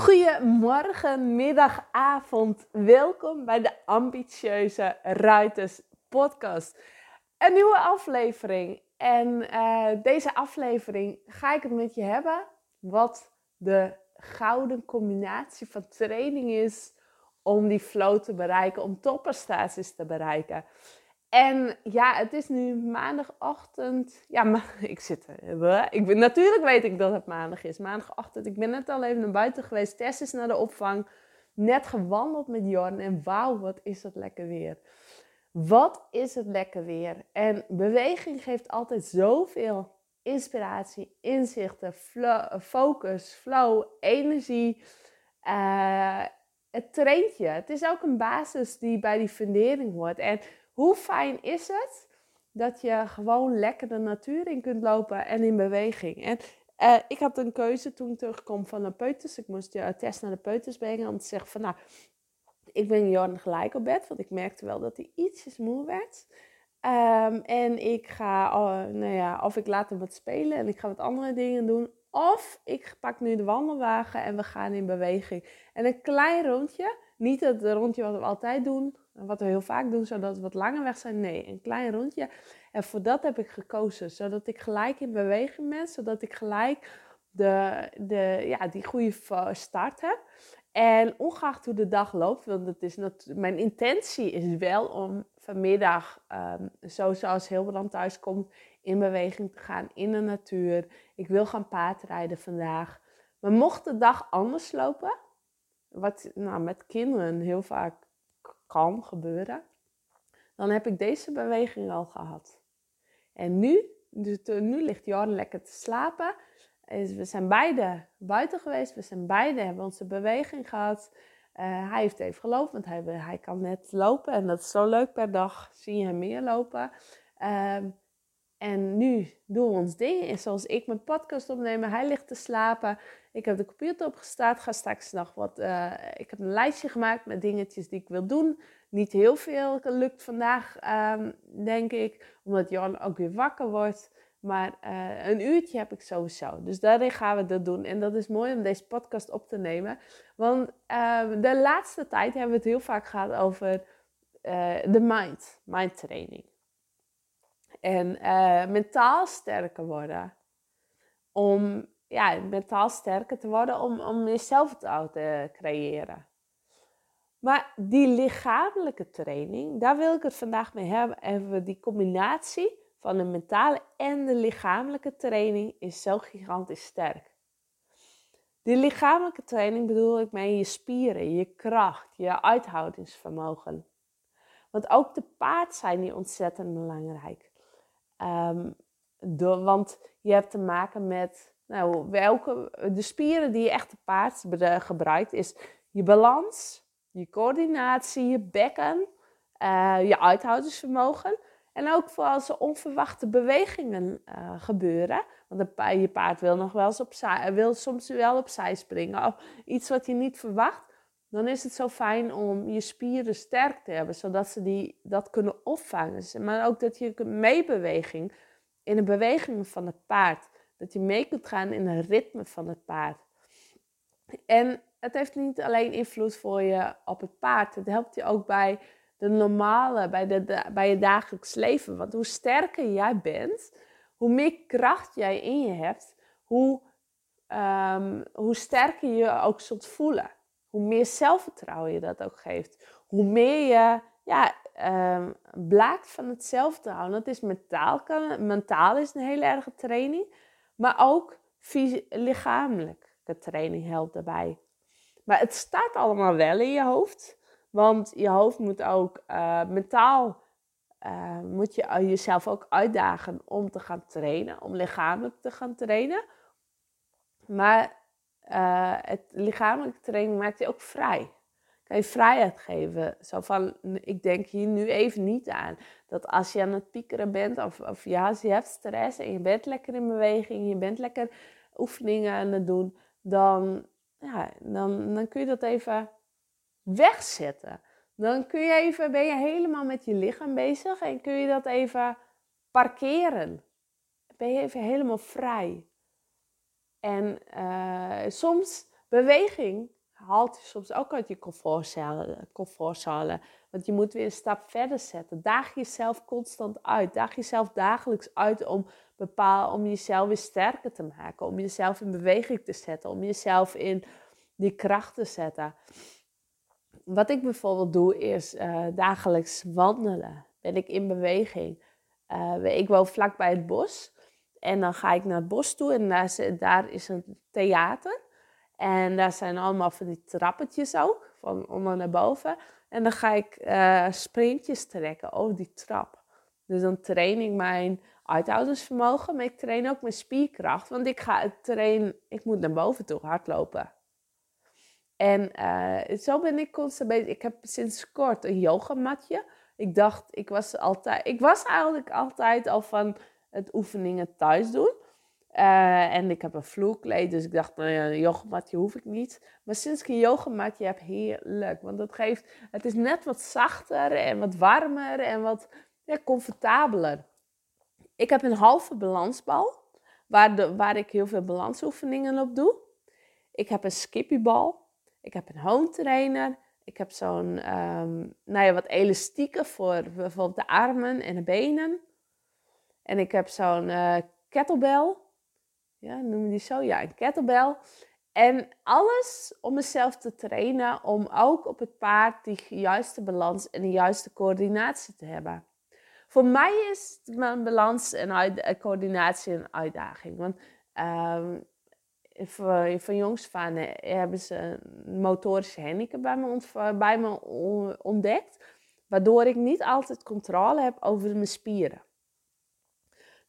Goedemorgen, middag, avond. Welkom bij de Ambitieuze Ruiters podcast. Een nieuwe aflevering. En uh, deze aflevering ga ik het met je hebben wat de gouden combinatie van training is om die flow te bereiken, om topprestaties te bereiken. En ja, het is nu maandagochtend. Ja, maar ik zit. Ik ben, natuurlijk weet ik dat het maandag is. Maandagochtend. Ik ben net al even naar buiten geweest. Tess is naar de opvang. Net gewandeld met Jorn. En wauw, wat is het lekker weer. Wat is het lekker weer. En beweging geeft altijd zoveel inspiratie, inzichten, focus, flow, energie. Uh, het traint je. Het is ook een basis die bij die fundering hoort. En hoe fijn is het dat je gewoon lekker de natuur in kunt lopen en in beweging. En uh, ik had een keuze toen ik terugkwam van de peuters. Ik moest je test naar de peuters brengen om te zeggen van nou, ik ben Jorn gelijk op bed. Want ik merkte wel dat hij ietsjes moe werd. Um, en ik ga, uh, nou ja, of ik laat hem wat spelen en ik ga wat andere dingen doen. Of ik pak nu de wandelwagen en we gaan in beweging. En een klein rondje, niet het rondje wat we altijd doen, wat we heel vaak doen, zodat we wat langer weg zijn. Nee, een klein rondje. En voor dat heb ik gekozen, zodat ik gelijk in beweging ben, zodat ik gelijk de, de, ja, die goede start heb. En ongeacht hoe de dag loopt, want het is mijn intentie is wel om vanmiddag, um, zo zoals Hilbrand thuis komt, in beweging te gaan in de natuur. Ik wil gaan paardrijden vandaag. Maar mocht de dag anders lopen, wat nou, met kinderen heel vaak kan gebeuren, dan heb ik deze beweging al gehad. En nu, dus nu ligt Jorn lekker te slapen. We zijn beide buiten geweest, we zijn beide, hebben onze beweging gehad. Uh, hij heeft even gelopen, want hij, kan net lopen en dat is zo leuk per dag, zie je hem meer lopen. Uh, en nu doen we ons ding. En zoals ik mijn podcast opnemen, hij ligt te slapen. Ik heb de computer opgestart. Ga straks nog wat. Uh, ik heb een lijstje gemaakt met dingetjes die ik wil doen. Niet heel veel lukt vandaag, um, denk ik. Omdat Jan ook weer wakker wordt. Maar uh, een uurtje heb ik sowieso. Dus daarin gaan we dat doen. En dat is mooi om deze podcast op te nemen. Want uh, de laatste tijd hebben we het heel vaak gehad over uh, de mind. Mind training. En mentaal sterker worden. Om ja, mentaal sterker te worden om, om meer zelfvertrouwen te creëren. Maar die lichamelijke training, daar wil ik het vandaag mee hebben. En die combinatie van de mentale en de lichamelijke training is zo gigantisch sterk. Die lichamelijke training bedoel ik mee je spieren, je kracht, je uithoudingsvermogen. Want ook de paard zijn die ontzettend belangrijk. Um, want je hebt te maken met nou, welke, de spieren die je echt te paard gebruikt, is je balans, je coördinatie, je bekken, uh, je uithoudingsvermogen. En ook voor als er onverwachte bewegingen uh, gebeuren. Want je paard wil nog wel eens opzij, wil soms wel opzij springen. Of iets wat je niet verwacht. Dan is het zo fijn om je spieren sterk te hebben. Zodat ze die, dat kunnen opvangen. Maar ook dat je meebeweging in de bewegingen van het paard. Dat je mee kunt gaan in het ritme van het paard. En het heeft niet alleen invloed voor je op het paard. Het helpt je ook bij de normale, bij, de, bij je dagelijks leven. Want hoe sterker jij bent, hoe meer kracht jij in je hebt, hoe, um, hoe sterker je ook zult voelen. Hoe meer zelfvertrouwen je dat ook geeft. Hoe meer je ja, um, blaakt van het zelfvertrouwen. Dat is mentaal. Mentaal is een hele erge training. Maar ook lichamelijke training helpt daarbij. Maar het staat allemaal wel in je hoofd. Want je hoofd moet ook uh, mentaal uh, moet je jezelf ook uitdagen om te gaan trainen, om lichamelijk te gaan trainen. Maar uh, het lichamelijke training maakt je ook vrij. Je vrijheid geven. Zo van, ik denk hier nu even niet aan. Dat als je aan het piekeren bent of, of ja, als je hebt stress en je bent lekker in beweging, je bent lekker oefeningen aan het doen, dan, ja, dan, dan kun je dat even wegzetten. Dan kun je even, ben je helemaal met je lichaam bezig en kun je dat even parkeren. Ben je even helemaal vrij. En uh, soms beweging haalt je soms ook uit je comfortzone. Want je moet weer een stap verder zetten. Daag jezelf constant uit. Daag jezelf dagelijks uit om, bepaal, om jezelf weer sterker te maken. Om jezelf in beweging te zetten. Om jezelf in die kracht te zetten. Wat ik bijvoorbeeld doe is uh, dagelijks wandelen. Ben ik in beweging. Uh, ik woon vlak bij het bos. En dan ga ik naar het bos toe en daar is een theater. En daar zijn allemaal van die trappetjes ook, van onder naar boven. En dan ga ik uh, sprintjes trekken over die trap. Dus dan train ik mijn uithoudingsvermogen, maar ik train ook mijn spierkracht. Want ik ga train, ik moet naar boven toe hardlopen. En uh, zo ben ik constant bezig. Ik heb sinds kort een yogamatje. Ik dacht, ik was altijd, ik was eigenlijk altijd al van het oefeningen thuis doen. Uh, en ik heb een vloerkleed, dus ik dacht, nou ja, een yogamatje hoef ik niet. Maar sinds ik een yogamatje heb, heerlijk. Want dat geeft, het is net wat zachter en wat warmer en wat ja, comfortabeler. Ik heb een halve balansbal, waar, de, waar ik heel veel balansoefeningen op doe. Ik heb een skippybal. Ik heb een home trainer. Ik heb zo'n, um, nou ja, wat elastieken voor bijvoorbeeld de armen en de benen. En ik heb zo'n uh, kettlebell. Ja, noem die zo? Ja, een kettlebell. En alles om mezelf te trainen om ook op het paard die juiste balans en de juiste coördinatie te hebben. Voor mij is mijn balans en eh, coördinatie een uitdaging. Want voor, van jongs af hebben ze een motorische handicap bij me ontdekt. Waardoor ik niet altijd controle heb over mijn spieren.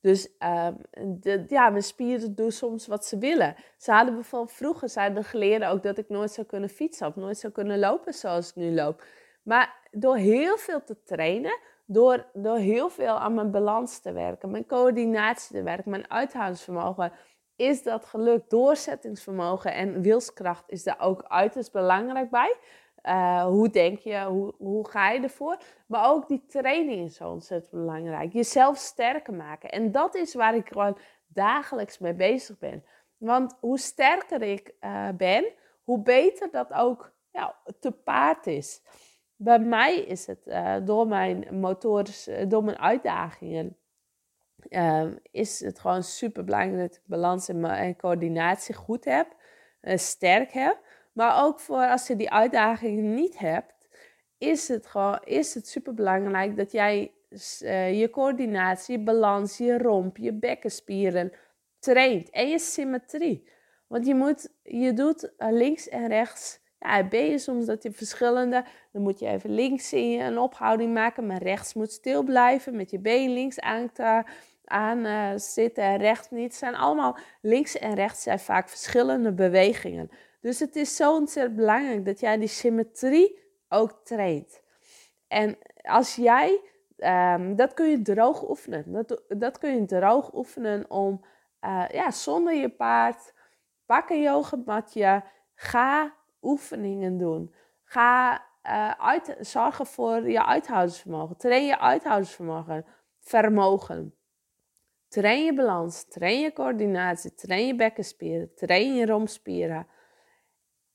Dus um, de, ja, mijn spieren doen soms wat ze willen. Ze hadden bijvoorbeeld vroeger zeiden de geleerden ook dat ik nooit zou kunnen fietsen of nooit zou kunnen lopen zoals ik nu loop. Maar door heel veel te trainen, door, door heel veel aan mijn balans te werken, mijn coördinatie te werken, mijn uithoudingsvermogen, is dat gelukt. Doorzettingsvermogen en wilskracht is daar ook uiterst belangrijk bij. Uh, hoe denk je, hoe, hoe ga je ervoor? Maar ook die training is zo ontzettend belangrijk. Jezelf sterker maken. En dat is waar ik gewoon dagelijks mee bezig ben. Want hoe sterker ik uh, ben, hoe beter dat ook ja, te paard is. Bij mij is het uh, door mijn motors, door mijn uitdagingen, is het gewoon super belangrijk dat ik balans en, en coördinatie goed heb, sterk heb. Maar ook voor als je die uitdagingen niet hebt, is het gewoon is het super belangrijk dat jij uh, je coördinatie, je balans, je romp, je bekkenspieren traint en je symmetrie. Want je, moet, je doet eh, links en rechts. Ja, ben je soms dat je verschillende. Dan moet je even links zien, een ophouding maken. Maar rechts moet stil blijven met je been links aan, uh, zitten en rechts niet. Het zijn allemaal links en rechts zijn vaak verschillende bewegingen. Dus het is zo ontzettend belangrijk dat jij die symmetrie ook traint. En als jij, um, dat kun je droog oefenen. Dat, dat kun je droog oefenen om, uh, ja, zonder je paard, pak een yogamatje, ga oefeningen doen. Ga uh, uit, zorgen voor je uithoudingsvermogen. Train je uithoudingsvermogen, vermogen. Train je balans, train je coördinatie, train je bekkenspieren, train je romspieren.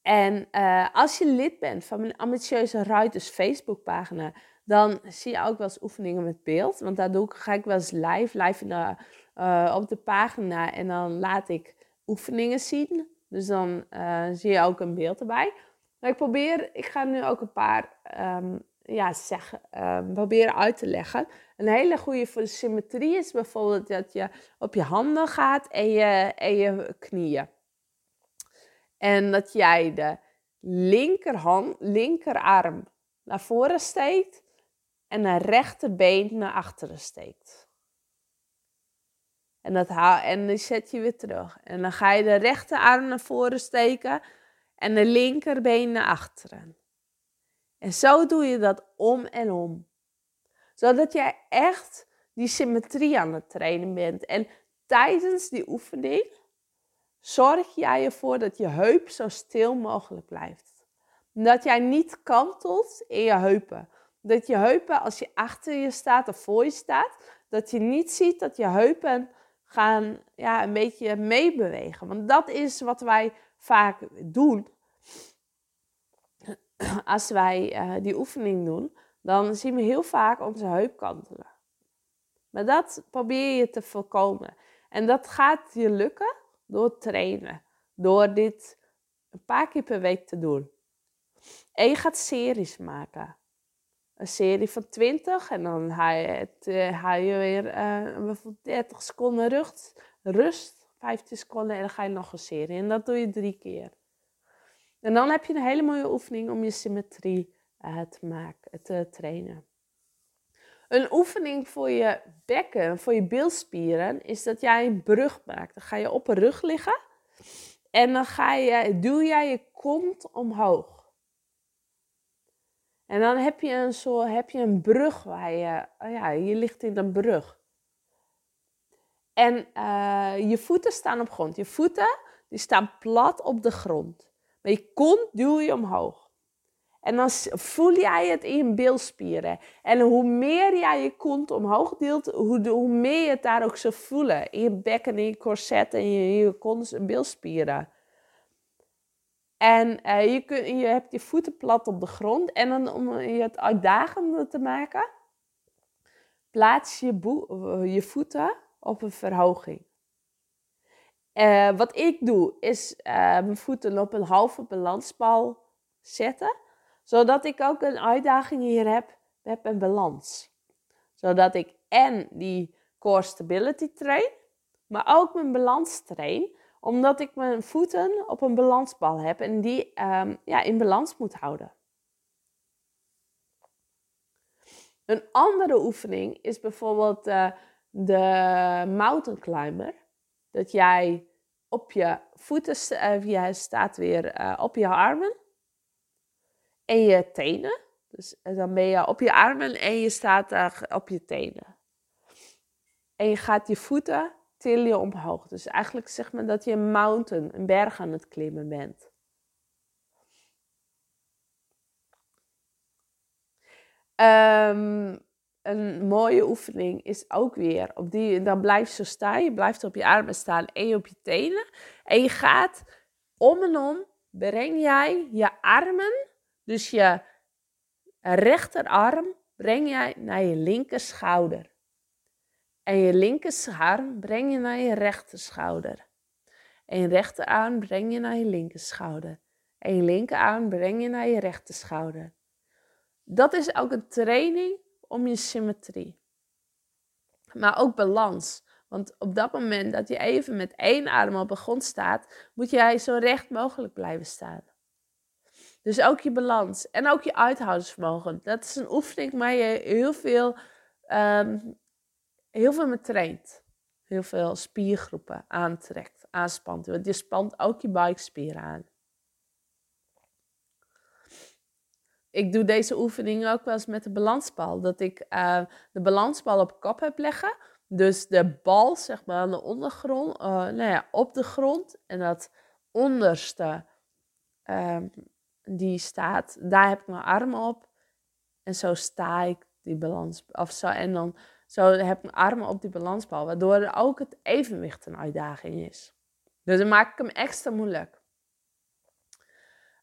En uh, als je lid bent van mijn ambitieuze ruiters Facebookpagina, dan zie je ook wel eens oefeningen met beeld. Want daar ga ik wel eens live, live in de, uh, op de pagina en dan laat ik oefeningen zien. Dus dan uh, zie je ook een beeld erbij. Maar ik probeer, ik ga nu ook een paar um, ja, zeggen, um, proberen uit te leggen. Een hele goede voor de symmetrie is bijvoorbeeld dat je op je handen gaat en je, en je knieën. En dat jij de linkerhand, linkerarm naar voren steekt en de rechterbeen naar achteren steekt. En, dat haal, en die zet je weer terug. En dan ga je de rechterarm naar voren steken en de linkerbeen naar achteren. En zo doe je dat om en om. Zodat jij echt die symmetrie aan het trainen bent. En tijdens die oefening zorg jij ervoor dat je heup zo stil mogelijk blijft. Dat jij niet kantelt in je heupen. Dat je heupen, als je achter je staat of voor je staat, dat je niet ziet dat je heupen gaan ja, een beetje meebewegen. Want dat is wat wij vaak doen, als wij uh, die oefening doen, dan zien we heel vaak onze heup kantelen. Maar dat probeer je te voorkomen. En dat gaat je lukken door trainen. Door dit een paar keer per week te doen. En je gaat series maken. Een serie van 20 en dan ga je, je weer uh, 30 seconden rust, rust, 15 seconden en dan ga je nog een serie. En dat doe je drie keer. En dan heb je een hele mooie oefening om je symmetrie uh, te maken, te trainen. Een oefening voor je bekken, voor je bilspieren, is dat jij een brug maakt. Dan ga je op een rug liggen en dan ga je, duw jij je kont omhoog. En dan heb je een, soort, heb je een brug waar je, oh ja, je ligt in een brug. En uh, je voeten staan op grond. Je voeten die staan plat op de grond. Maar je kont duw je omhoog. En dan voel jij het in je bilspieren. En hoe meer jij je kont omhoog deelt, hoe, hoe meer je het daar ook zou voelen. In je bekken, in je corset en je, je kont bilspieren. En uh, je, je hebt je voeten plat op de grond. En dan, om je het uitdagender te maken, plaats je, je voeten op een verhoging. Uh, wat ik doe, is mijn voeten op een halve balansbal zetten zodat ik ook een uitdaging hier heb, heb een balans. Zodat ik en die core stability train, maar ook mijn balans train. Omdat ik mijn voeten op een balansbal heb en die um, ja, in balans moet houden. Een andere oefening is bijvoorbeeld uh, de mountain climber. Dat jij op je voeten, uh, jij staat weer uh, op je armen en je tenen. Dus dan ben je op je armen en je staat daar op je tenen. En je gaat je voeten tillen omhoog. Dus eigenlijk zeg maar dat je een mountain, een berg aan het klimmen bent. Um, een mooie oefening is ook weer, op die, dan blijf je zo staan. Je blijft op je armen staan en je op je tenen. En je gaat om en om, breng jij je armen dus je rechterarm breng jij naar je linker schouder. En je linkerarm breng je naar je rechterschouder. En je rechterarm breng je naar je linkerschouder. En je linkerarm breng je naar je rechterschouder. Dat is ook een training om je symmetrie. Maar ook balans. Want op dat moment dat je even met één arm op de grond staat, moet jij zo recht mogelijk blijven staan. Dus ook je balans en ook je uithoudingsvermogen. Dat is een oefening waar je heel veel, um, heel veel mee traint. Heel veel spiergroepen aantrekt, aanspant. Want je spant ook je buikspieren aan. Ik doe deze oefening ook wel eens met de balansbal. Dat ik uh, de balansbal op kop heb leggen. Dus de bal zeg maar aan de ondergrond, uh, nou ja, op de grond. En dat onderste um, die staat, daar heb ik mijn armen op. En zo sta ik die balans. Of zo, en dan zo heb ik mijn armen op die balansbal. Waardoor ook het evenwicht een uitdaging is. Dus dan maak ik hem extra moeilijk.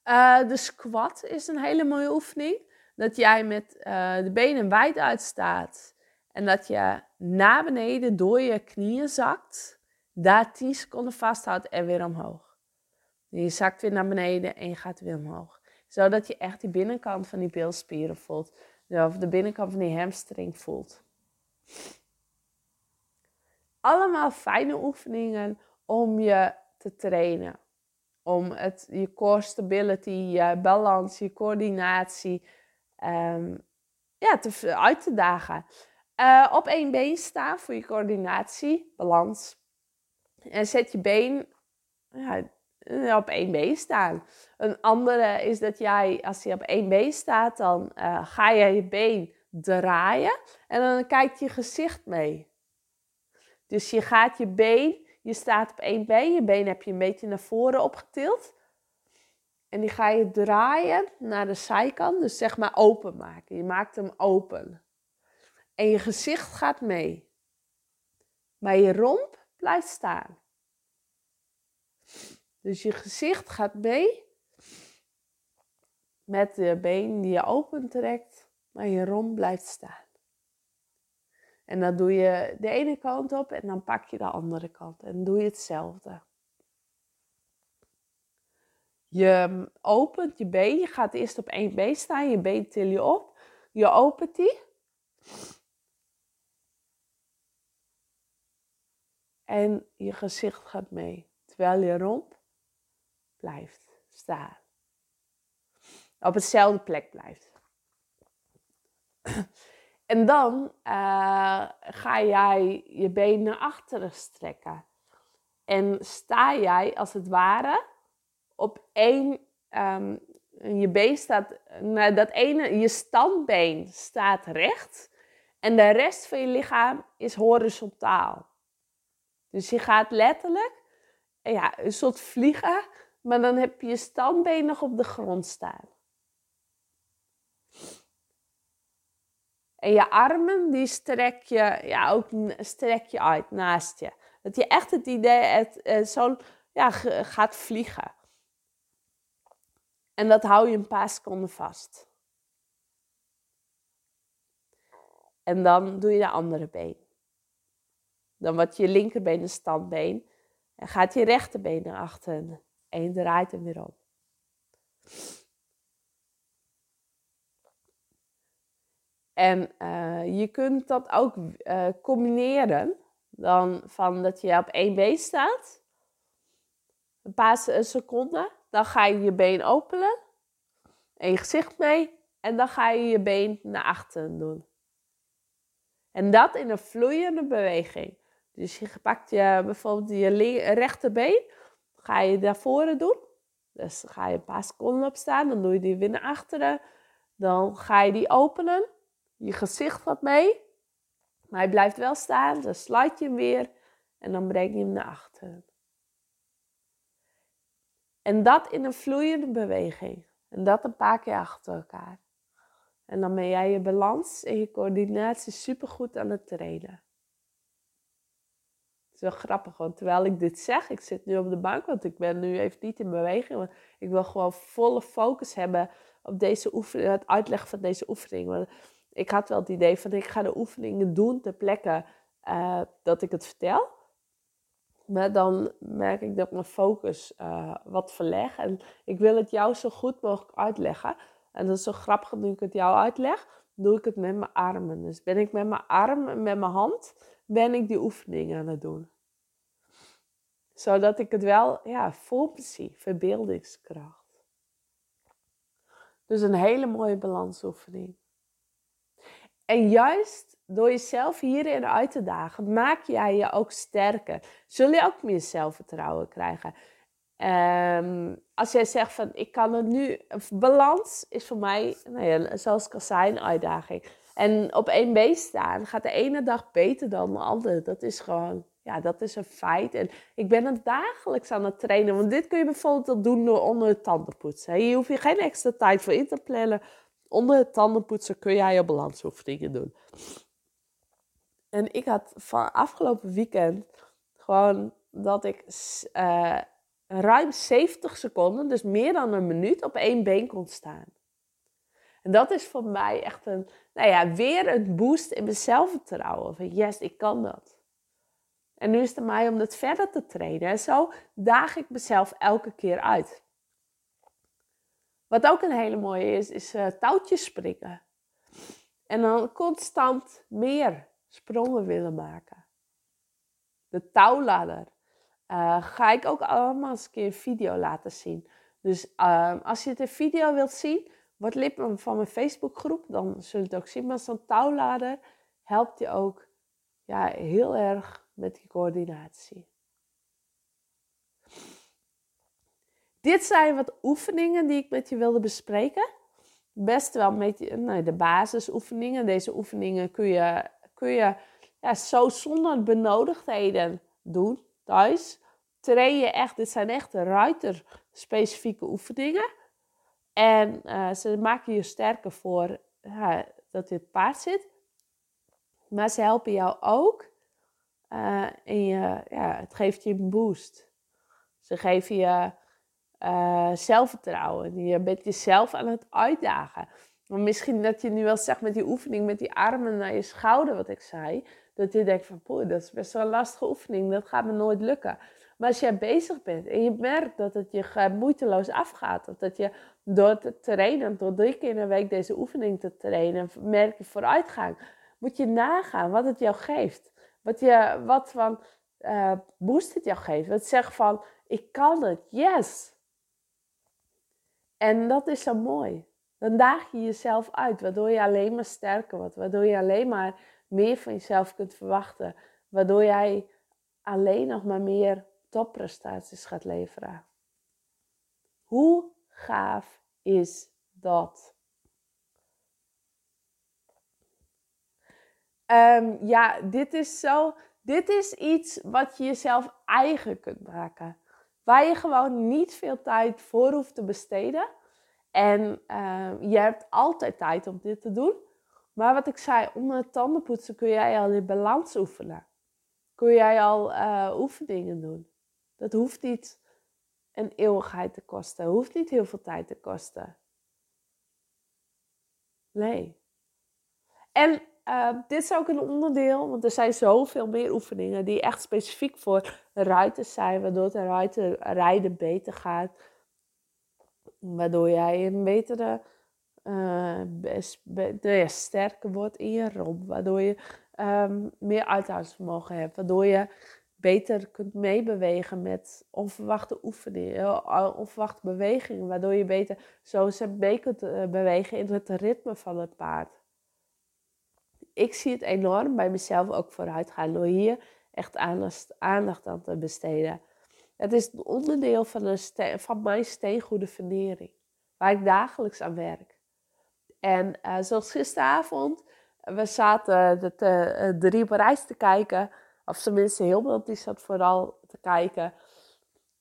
Uh, de squat is een hele mooie oefening. Dat jij met uh, de benen wijd uitstaat. En dat je naar beneden door je knieën zakt. Daar 10 seconden vasthoudt en weer omhoog. Je zakt weer naar beneden en je gaat weer omhoog. Zodat je echt die binnenkant van die bilspieren voelt. Of de binnenkant van die hamstring voelt. Allemaal fijne oefeningen om je te trainen. Om het, je core stability, je balans, je coördinatie um, ja, te, uit te dagen. Uh, op één been staan voor je coördinatie, balans. En zet je been ja, eh, op één been staan. Een andere is dat jij, als je op één been staat, dan uh, ga je je been draaien en dan kijkt je gezicht mee. Dus je gaat je been, je staat op één been, je been heb je een beetje naar voren opgetild. En die ga je draaien naar de zijkant, dus zeg maar open maken. Je maakt hem open. En je gezicht gaat mee. Maar je romp blijft staan. Dus je gezicht gaat mee met de been die je opentrekt, maar je romp blijft staan. En dan doe je de ene kant op en dan pak je de andere kant. En doe je hetzelfde. Je opent je been, je gaat eerst op één been staan, je been til je op. Je opent die. En je gezicht gaat mee, terwijl je romp blijft staan. Op hetzelfde plek blijft. En dan uh, ga jij je benen naar achteren strekken. En sta jij als het ware op één. Um, je been staat. Dat ene, je standbeen staat recht. En de rest van je lichaam is horizontaal. Dus je gaat letterlijk ja, een soort vliegen. Maar dan heb je je standbeen nog op de grond staan. En je armen, die strek je, ja, ook strek je uit naast je. Dat je echt het idee het, eh, zo ja, gaat vliegen. En dat hou je een paar seconden vast. En dan doe je de andere been. Dan wordt je linkerbeen een standbeen. En gaat je rechterbeen naar achteren. En draait hem weer om. En uh, je kunt dat ook uh, combineren. Dan van dat je op één been staat. Een paar seconden. Dan ga je je been openen. En je gezicht mee. En dan ga je je been naar achteren doen. En dat in een vloeiende beweging. Dus je pakt je, bijvoorbeeld je rechterbeen. Ga je naar voren doen. Dus ga je een paar seconden op staan. Dan doe je die weer naar achteren. Dan ga je die openen. Je gezicht gaat mee. Maar hij blijft wel staan. Dan sluit je hem weer. En dan breng je hem naar achteren. En dat in een vloeiende beweging. En dat een paar keer achter elkaar. En dan ben jij je balans en je coördinatie supergoed aan het trainen. Wel grappig, want terwijl ik dit zeg, ik zit nu op de bank, want ik ben nu even niet in beweging. Want ik wil gewoon volle focus hebben op deze oefening, het uitleggen van deze oefening. Want ik had wel het idee van ik ga de oefeningen doen ter plekke uh, dat ik het vertel. Maar dan merk ik dat mijn focus uh, wat verleg. En ik wil het jou zo goed mogelijk uitleggen. En dat is zo grappig, nu ik het jou uitleg, doe ik het met mijn armen. Dus ben ik met mijn arm en met mijn hand, ben ik die oefeningen aan het doen. Zodat ik het wel, ja, zie, verbeeldingskracht. Dus een hele mooie balansoefening. En juist door jezelf hierin uit te dagen, maak jij je ook sterker. Zul je ook meer zelfvertrouwen krijgen. Um, als jij zegt van ik kan het nu, balans is voor mij, nou ja, zoals ik al een uitdaging. En op één been staan gaat de ene dag beter dan de andere. Dat is gewoon, ja, dat is een feit. En ik ben het dagelijks aan het trainen. Want dit kun je bijvoorbeeld doen door onder het tandenpoetsen. Hier hoef je geen extra tijd voor in te plannen onder het tandenpoetsen kun jij je balansoefeningen doen. En ik had van afgelopen weekend gewoon dat ik uh, ruim 70 seconden, dus meer dan een minuut, op één been kon staan. En dat is voor mij echt een, nou ja, weer een boost in mijn zelfvertrouwen. Van yes, ik kan dat. En nu is het aan mij om dat verder te trainen. En zo daag ik mezelf elke keer uit. Wat ook een hele mooie is, is uh, touwtjes springen. En dan constant meer sprongen willen maken. De touwladder. Uh, ga ik ook allemaal eens een keer een video laten zien. Dus uh, als je het video wilt zien, word lid van mijn Facebookgroep. Dan zul je het ook zien. Maar zo'n touwladder helpt je ook ja, heel erg met die coördinatie. Dit zijn wat oefeningen die ik met je wilde bespreken. Best wel met je, nou, de basisoefeningen. Deze oefeningen kun je, kun je ja, zo zonder benodigdheden doen thuis. Train je echt, dit zijn echt ruiter-specifieke oefeningen. En uh, ze maken je sterker voor ja, dat het paard zit. Maar ze helpen jou ook. Uh, en je, ja, het geeft je een boost Ze geven je uh, zelfvertrouwen. Je bent jezelf aan het uitdagen. Maar misschien dat je nu wel zegt met die oefening, met die armen naar je schouder, wat ik zei. Dat je denkt van, poeh, dat is best wel een lastige oefening. Dat gaat me nooit lukken. Maar als jij bezig bent en je merkt dat het je moeiteloos afgaat. Of dat je door te trainen, door drie keer in de week deze oefening te trainen, merk je vooruitgang. Moet je nagaan wat het jou geeft. Wat, je, wat van uh, boost het jou geeft. Wat zegt van, ik kan het, yes. En dat is zo mooi. Dan daag je jezelf uit, waardoor je alleen maar sterker wordt. Waardoor je alleen maar meer van jezelf kunt verwachten. Waardoor jij alleen nog maar meer topprestaties gaat leveren. Hoe gaaf is dat? Um, ja, dit is zo. Dit is iets wat je jezelf eigen kunt maken. Waar je gewoon niet veel tijd voor hoeft te besteden. En uh, je hebt altijd tijd om dit te doen. Maar wat ik zei, onder het tandenpoetsen kun jij al je balans oefenen. Kun jij al uh, oefeningen doen. Dat hoeft niet een eeuwigheid te kosten. Hoeft niet heel veel tijd te kosten. Nee. En uh, dit is ook een onderdeel, want er zijn zoveel meer oefeningen die echt specifiek voor ruiters zijn, waardoor het ruiter rijden beter gaat. Waardoor jij een betere, best, be, sterker wordt in je romp. Waardoor je um, meer uithoudingsvermogen hebt. Waardoor je beter kunt meebewegen met onverwachte oefeningen, eh, onverwachte bewegingen. Waardoor je beter zo mee kunt bewegen in het ritme van het paard ik zie het enorm bij mezelf ook vooruit gaan door hier echt aandacht, aandacht aan te besteden. Het is een onderdeel van, een van mijn steengoede vernering, waar ik dagelijks aan werk. En uh, zoals gisteravond, we zaten de, de, de Parijs te kijken, of tenminste heel die zat vooral te kijken.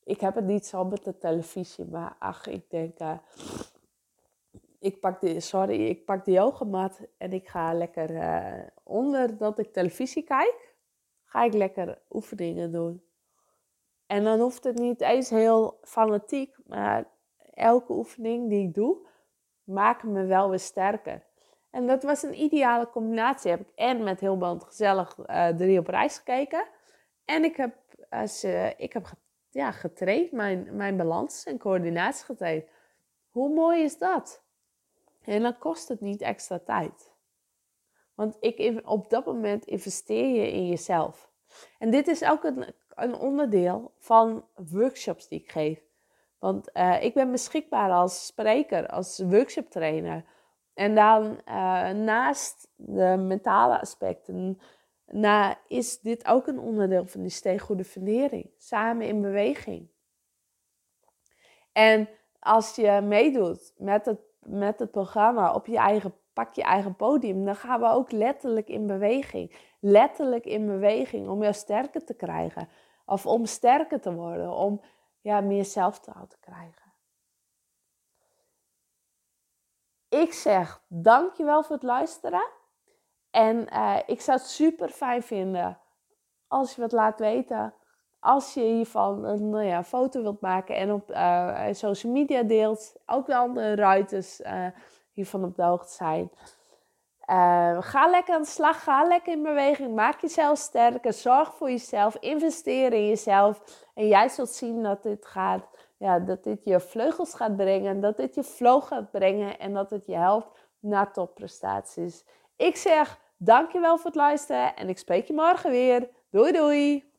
Ik heb het niet zo met de televisie, maar ach, ik denk, uh, ik pak de, sorry, ik pak de yogamat en ik ga lekker uh, onder dat ik televisie kijk, ga ik lekker oefeningen doen. En dan hoeft het niet eens heel fanatiek, maar elke oefening die ik doe, maakt me wel weer sterker. En dat was een ideale combinatie. Heb ik en met heel band gezellig uh, drie op reis gekeken. En ik heb, als, uh, ik heb ja, getraind, mijn, mijn balans en coördinatie getraind. Hoe mooi is dat? En dan kost het niet extra tijd. Want ik, op dat moment investeer je in jezelf. En dit is ook een, een onderdeel van workshops die ik geef. Want uh, ik ben beschikbaar als spreker, als workshoptrainer. En dan uh, naast de mentale aspecten, na, is dit ook een onderdeel van die steeggoede fundering. Samen in beweging. En als je meedoet met het met het programma op je eigen, pak je eigen podium, dan gaan we ook letterlijk in beweging. Letterlijk in beweging om jou sterker te krijgen. Of om sterker te worden, om ja, meer zelfvertrouwen te krijgen. Ik zeg dankjewel voor het luisteren. En uh, ik zou het super fijn vinden als je wat laat weten als je hiervan een nou ja, foto wilt maken en op uh, social media deelt, ook de ruiters uh, hiervan op de hoogte zijn. Ga lekker aan de slag, ga lekker in beweging, maak jezelf sterker, zorg voor jezelf, investeer in jezelf. En jij zult zien dat dit gaat, ja, dat dit je vleugels gaat brengen, dat dit je flow gaat brengen en dat het je helpt naar topprestaties. Ik zeg dankjewel voor het luisteren en ik spreek je morgen weer. Doei doei!